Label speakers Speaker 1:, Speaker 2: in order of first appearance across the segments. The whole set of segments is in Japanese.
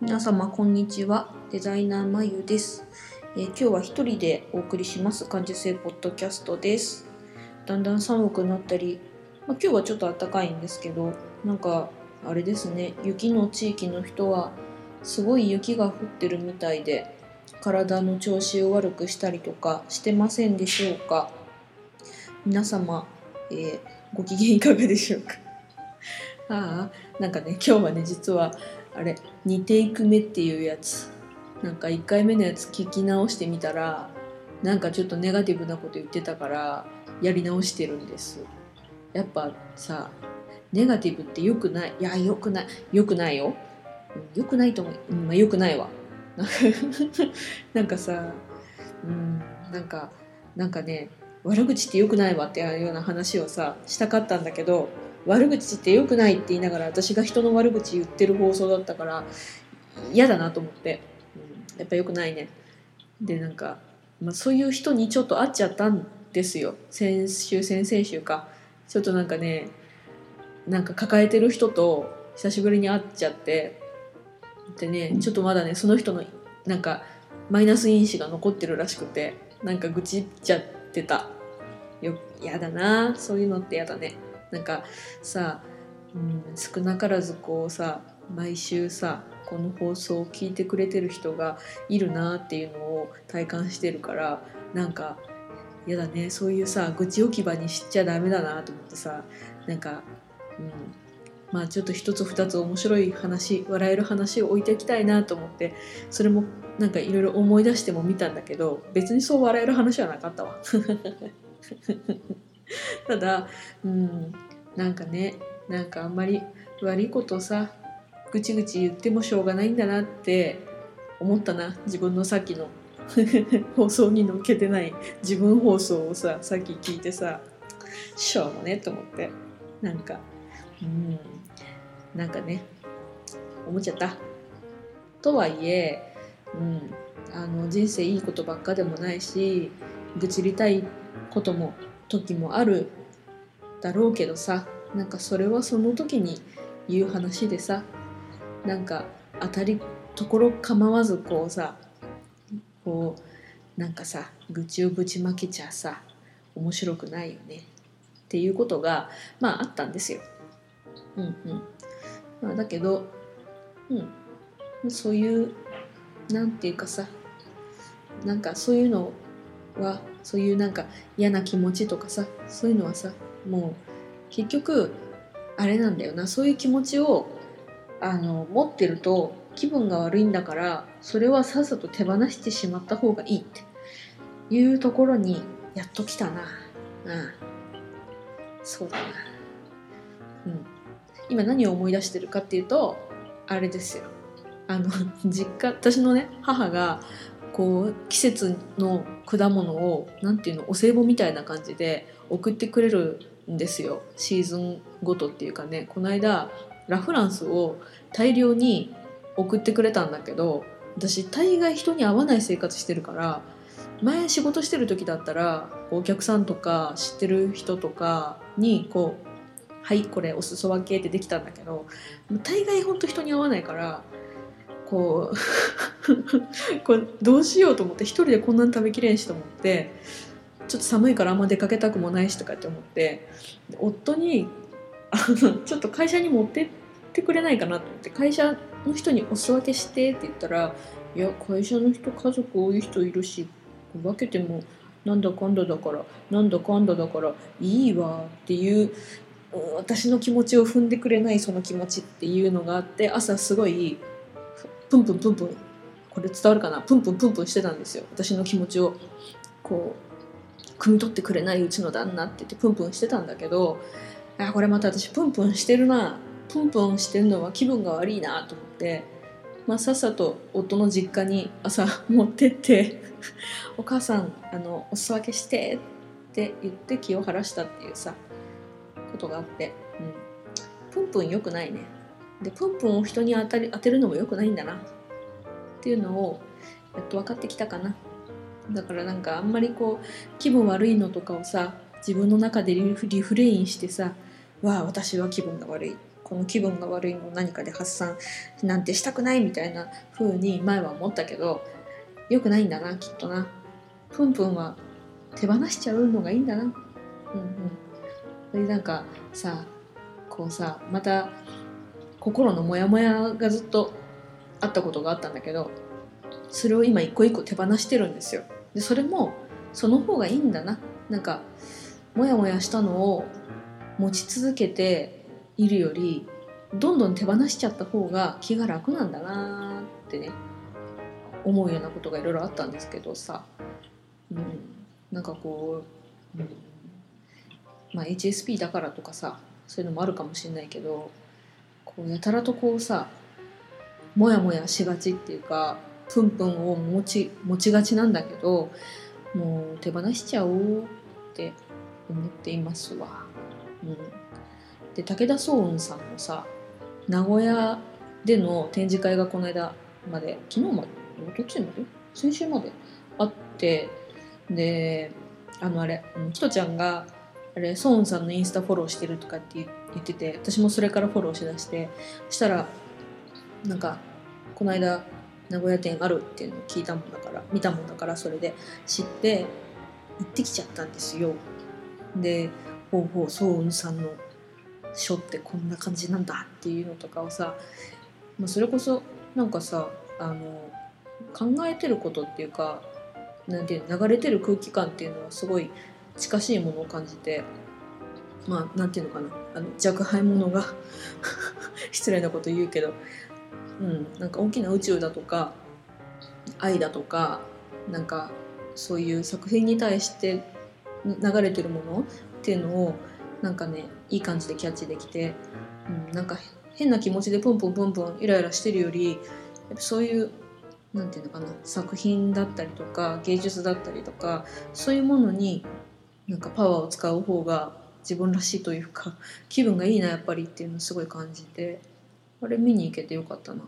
Speaker 1: 皆様こんにちは。デザイナーまゆです、えー今日は一人でお送りします。感受性ポッドキャストです。だんだん寒くなったり、まあ、今日はちょっと暖かいんですけどなんかあれですね。雪の地域の人はすごい雪が降ってるみたいで体の調子を悪くしたりとかしてませんでしょうか？皆様、えーご機嫌いかがでしょうか？ああなんかね今日はね実はあれ2テイク目っていうやつ。なんか1回目のやつ聞き直してみたらなんかちょっとネガティブなこと言ってたからやり直してるんです。やっぱさネガティブって良くない？いや良くない。良くないよ。うん良くないと思う、うんまあ、良くないわ。なんかさうんなんかなんかね悪口って良くないわっていうような話をさしたかったんだけど悪口って良くないって言いながら私が人の悪口言ってる放送だったから嫌だなと思って、うん、やっぱ良くないね。でなんか、まあ、そういう人にちょっと会っちゃったんですよ。先週先々週か。ちょっとなんかねなんか抱えてる人と久しぶりに会っちゃって。でねちょっとまだねその人のなんかマイナス因子が残ってるらしくてなんか愚痴っちゃってた。よやだな。そういうのってやだねなんかさ、うん、少なからずこうさ毎週さこの放送を聞いてくれてる人がいるなっていうのを体感してるからなんかやだねそういうさ愚痴置き場にしちゃダメだなと思ってさなんか、うん、まあちょっと一つ二つ面白い話笑える話を置いていきたいなと思ってそれもなんかいろいろ思い出しても見たんだけど別にそう笑える話はなかったわ。ただうんなんかねなんかあんまり悪いことをさぐちぐち言ってもしょうがないんだなって思ったな自分のさっきの。放送に載っけてない自分放送をささっき聞いてさしょうもねと思って。なんかうんなんかね思っちゃった。とはいえ、うん、あの人生いいことばっかでもないし愚痴りたいことも時もあるだろうけどさなんかそれはその時に言う話でさなんか当たりところ構わずこうさこうなんかさ愚痴をぶちまけちゃさ面白くないよねっていうことがまああったんですよ。うんうんまあ、だけど、うん、そういうなんていうかさなんかそういうのはそういうなんか嫌な気持ちとかさそういうのはさもう結局あれなんだよな。そういう気持ちをあの持ってると気分が悪いんだからそれはさっさと手放してしまった方がいいっていうところにやっと来たな。うん。そうだな。うん。今何を思い出してるかっていうとあれですよ。あの実家私のね母がこう季節の果物をなんていうのお歳暮みたいな感じで送ってくれるんですよ。シーズンごとっていうかね。この間ラ・フランスを大量に送ってくれたんだけど私大概人に会わない生活してるから前仕事してる時だったらお客さんとか知ってる人とかにこう「はいこれお裾分け」ってできたんだけど大概ほんと人に会わないからこう これどうしようと思って一人でこんなに食べきれんしと思ってちょっと寒いからあんま出かけたくもないしとかって思って夫にあのちょっと会社に持ってってくれないかなと思って会社の人にお裾分けしてって言ったらいや会社の人家族多い人いるし分けてもなんだかんだだからなんだかんだだからいいわっていう私の気持ちを踏んでくれないその気持ちっていうのがあって朝すごいプンプンプンプンこれ伝わるかな？プンプンプンプンしてたんですよ。私の気持ちをこう汲み取ってくれないうちの旦那って言ってプンプンしてたんだけどあこれまた私プンプンしてるな。プンプンしてんのは気分が悪いなと思って、まあ、さっさと夫の実家に朝持ってって「お母さんあのお裾分けして」って言って気を晴らしたっていうさことがあって、うん、プンプン良くないね。でプンプンを人に当たり当てるのも良くないんだな。っていうのをやっと分かってきたかな。だからなんかあんまりこう気分悪いのとかをさ自分の中でリフリフレインしてさ「わあ私は気分が悪い」この気分が悪いのを何かで発散なんてしたくない？みたいな風に前は思ったけど良くないんだなきっとな。プンプンは手放しちゃうのがいいんだな。うんうん。でなんかさこうさまた心のモヤモヤがずっとあったことがあったんだけどそれを今一個一個手放してるんですよ。でそれもその方がいいんだな。なんかモヤモヤしたのを持ち続けているよりどんどん手放しちゃった方が気が楽なんだなってね思うようなことがいろいろあったんですけどさ、うん、なんかこう、うん。まあ、HSP だからとかさそういうのもあるかもしれないけどこうやたらとこうさモヤモヤしがちっていうかプンプンを持ち持ちがちなんだけどもう手放しちゃおうって思っていますわ。うん、で武田壮雲さんのさ名古屋での展示会がこの間まで昨日までおとついまで？先週まであってであのあれあのキトちゃんがあれソーンさんのインスタフォローしてるとかって言っ言ってて私もそれからフォローしだしてそしたらなんかこの間名古屋店あるっていうのを聞いたもんだから見たもんだからそれで知って行ってきちゃったんですよ。でほうほうソーンさんの書ってこんな感じなんだっていうのとかをさ、まあ、それこそなんかさあの考えてることっていうかなんていう流れてる空気感っていうのはすごい近しいものを感じてまあなんていうのかな。あの若輩者が 失礼なこと言うけど、うん、なんか大きな宇宙だとか愛だとかなんかそういう作品に対して流れてるものっていうのをなんかねいい感じでキャッチできて、うん、なんか変な気持ちでプンプンプンプンイライラしてるよりやっぱそういうなんていうのかな作品だったりとか芸術だったりとかそういうものになんかパワーを使う方が自分らしいというか気分がいいなやっぱりっていうのをすごい感じてあれ見に行けてよかったな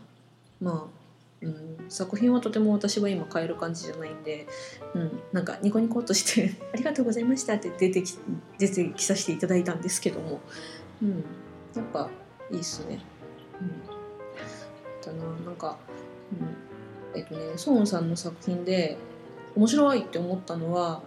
Speaker 1: まあ、うん、作品はとても私は今買える感じじゃないんで、うん、なんかニコニコっとして「ありがとうございました」って出てき出てきさせていただいたんですけども、うん、やっぱいいっすね。うん、だななんか、うん、えっとねソーンさんの作品で面白いって思ったのは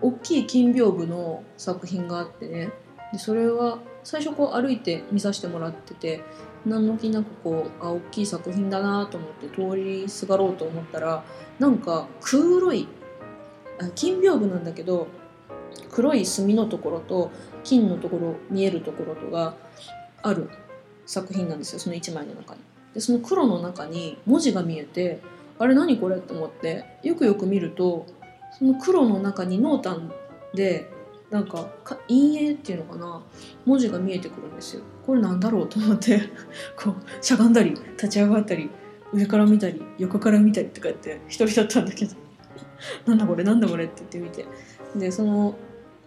Speaker 1: 大きい金屏風の作品があってねでそれは最初こう歩いて見させてもらってて何の気なくこうあ大きい作品だなと思って通りすがろうと思ったらなんか黒い金屏風なんだけど黒い墨のところと金のところ見えるところとがある作品なんですよその1枚の中に。でその黒の中に文字が見えてあれ何これと思ってよくよく見るとその黒の中に濃淡でなんか陰影っていうのかな？文字が見えてくるんですよ。これなんだろうと思って こうしゃがんだり立ち上がったり上から見たり横から見たりとかやって一人だったんだけど。なんだこれ？なんだこれ？って言ってみて。でその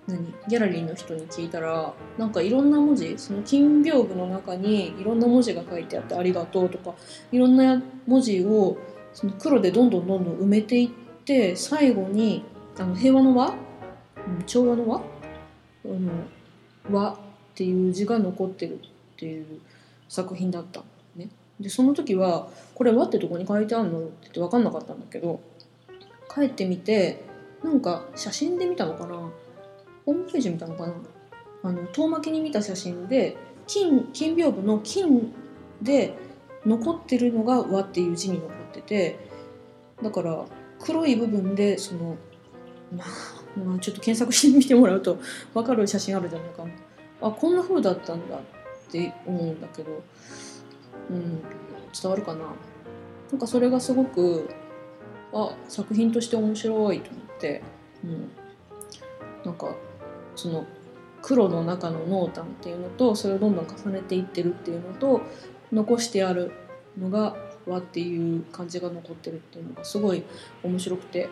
Speaker 1: 何？ギャラリーの人に聞いたらなんかいろんな文字その金屏風の中にいろんな文字が書いてあって「ありがとう」とかいろんな文字をその黒でどんどんどんどん埋めていって最後にあの平和の和うん調和の和あの和っていう字が残ってるっていう作品だったね。でその時は「これ和ってどこに書いてあるの?」って言って分かんなかったんだけど帰ってみてなんか写真で見たのかな？ホームページ見たのかな？あの遠巻きに見た写真で金金屏風の金で残ってるのが「和」っていう字に残っててだから黒い部分でそのまあ、まあ、ちょっと検索してみてもらうと分かる写真あるじゃないか。なあこんな風だったんだって思うんだけど、うん、伝わるかな。なんかそれがすごくあ作品として面白いと思って、うん、なんかその黒の中の濃淡っていうのとそれをどんどん重ねていってるっていうのと残してあるのが和っていう感じが残ってるっていうのがすごい面白くて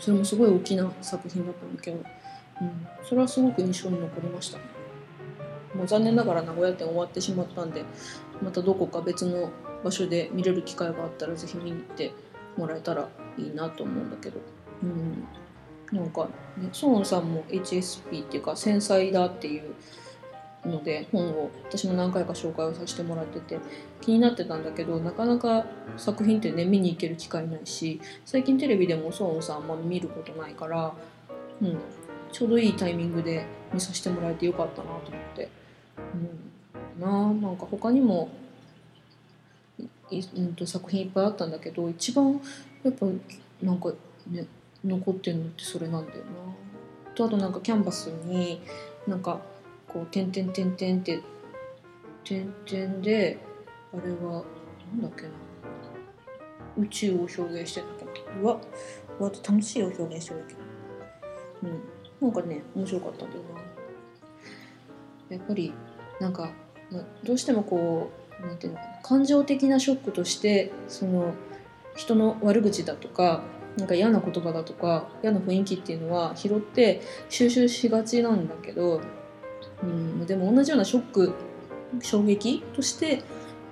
Speaker 1: それもすごい大きな作品だったんだけど、うん、それはすごく印象に残りました。もう残念ながら名古屋店終わってしまったんでまたどこか別の場所で見れる機会があったら是非見に行ってもらえたらいいなと思うんだけど。うんなんか、ね、ソーンさんも HSP っていうか繊細だっていうので本を私も何回か紹介をさせてもらってて気になってたんだけどなかなか作品ってね見に行ける機会ないし最近テレビでもソーンさんあんま見ることないから、うん、ちょうどいいタイミングで見させてもらえてよかったなと思って、うん、ななんか他にもい、うん、と作品いっぱいあったんだけど一番やっぱなんかね残ってるのってそれなんだよな。とあとなんかキャンバスになんかこう点々点々って点々であれはなんだっけな。宇宙を表現してるんだっけうわうわ楽しいを表現してるだけどうん。なんかね面白かったんだよな。やっぱりなんかどうしてもこうなんていうのかな。感情的なショックとしてその人の悪口だとかなんか嫌な言葉だとか嫌な雰囲気っていうのは拾って収集しがちなんだけど、うん、でも同じようなショック衝撃として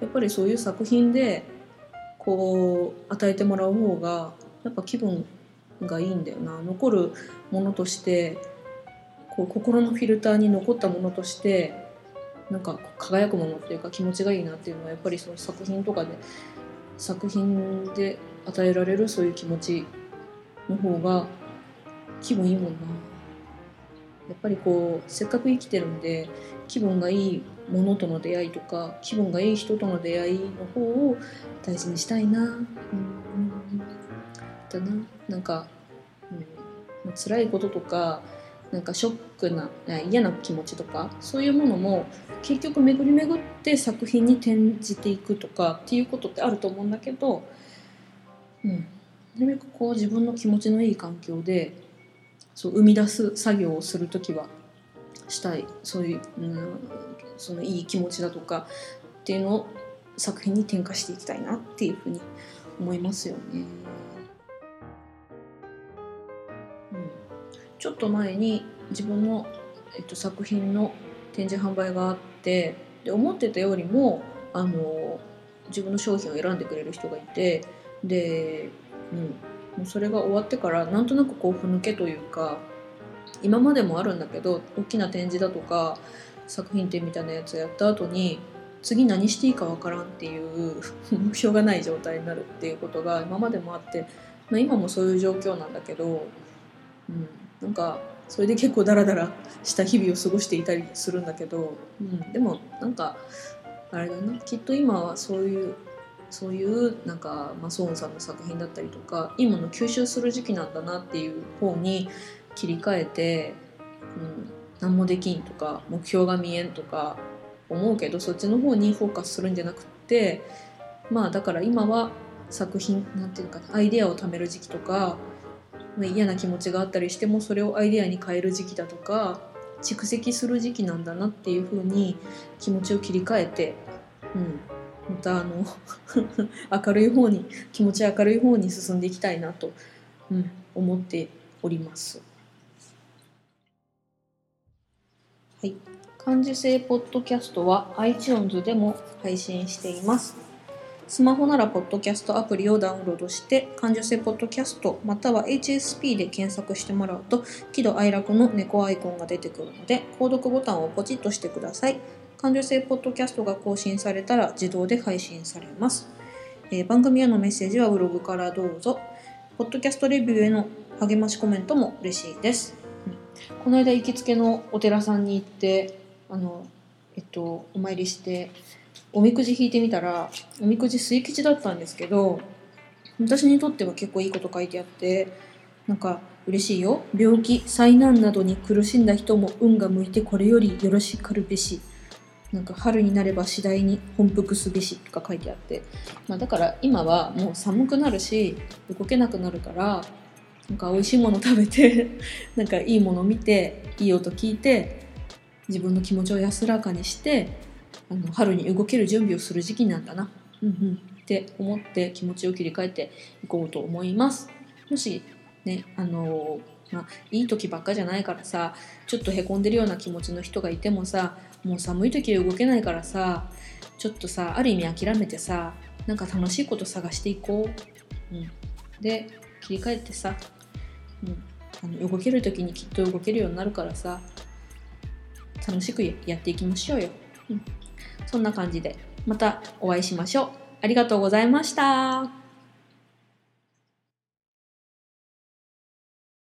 Speaker 1: やっぱりそういう作品でこう与えてもらう方がやっぱ気分がいいんだよな。残るものとしてこう心のフィルターに残ったものとしてなんか輝くものっていうか気持ちがいいなっていうのはやっぱりその作品とかで作品で与えられるそういう気持ちの方が気分いいもんな。やっぱりこうせっかく生きてるんで気分がいいものとの出会いとか気分がいい人との出会いの方を大事にしたいなうんだななんか、うん、辛いこととかなんかショックな嫌な気持ちとかそういうものも結局巡り巡って作品に転じていくとかっていうことってあると思うんだけどうん、なるべくこう自分の気持ちのいい環境でそう生み出す作業をする時はしたい。そういう、うん、そのいい気持ちだとかっていうのを作品に転化していきたいなっていうふうに思いますよね。うん、ちょっと前に自分の、えっと、作品の展示販売があってで思ってたよりもあの自分の商品を選んでくれる人がいてで、うん、もうそれが終わってからなんとなくこうふぬけというか今までもあるんだけど大きな展示だとか作品展みたいなやつやった後に次何していいかわからんっていう目標がない状態になるっていうことが今までもあって、まあ、今もそういう状況なんだけど、うん、なんかそれで結構ダラダラした日々を過ごしていたりするんだけど、うん、でもなんかあれだなきっと今はそういうそういうなんか、まあ、ソーンさんの作品だったりとかいいものを吸収する時期なんだなっていう方に切り替えて、うん、何もできんとか目標が見えんとか思うけどそっちの方にフォーカスするんじゃなくってまあだから今は作品なんていうかアイデアを貯める時期とか、まあ、嫌な気持ちがあったりしてもそれをアイデアに変える時期だとか蓄積する時期なんだなっていうふうに気持ちを切り替えて、うん、またあの 明るい方に気持ち明るい方に進んでいきたいなと、うん、思っております。はい、感受性ポッドキャストは iTunes でも配信しています。スマホならポッドキャストアプリをダウンロードして感受性ポッドキャストまたは HSP で検索してもらうと喜怒哀楽の猫アイコンが出てくるので購読ボタンをポチッとしてください。感受性ポッドキャストが更新されたら自動で配信されます。えー、番組へのメッセージはブログからどうぞ。ポッドキャストレビューへの励ましコメントも嬉しいです。うん、この間行きつけのお寺さんに行ってあの、えっと、お参りしておみくじ引いてみたらおみくじ末吉だったんですけど私にとっては結構いいこと書いてあってなんか嬉しいよ病気災難などに苦しんだ人も運が向いてこれよりよろしかるべしなんか春になれば次第に本復すべしとか書いてあって、まあ、だから今はもう寒くなるし動けなくなるからなんか美味しいもの食べて なんかいいもの見ていい音聞いて自分の気持ちを安らかにしてあの春に動ける準備をする時期なんだな、うんうん、って思って気持ちを切り替えていこうと思います。もしねあのまあ、いい時ばっかじゃないからさちょっとへこんでるような気持ちの人がいてもさもう寒い時は動けないからさちょっとさある意味諦めてさなんか楽しいこと探していこう。うん、で切り替えてさ、うん、あの動ける時にきっと動けるようになるからさ楽しくやっていきましょうよ。うん、そんな感じでまたお会いしましょう。ありがとうございました。